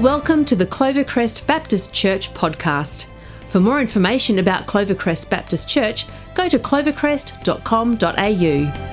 Welcome to the Clovercrest Baptist Church podcast. For more information about Clovercrest Baptist Church, go to clovercrest.com.au.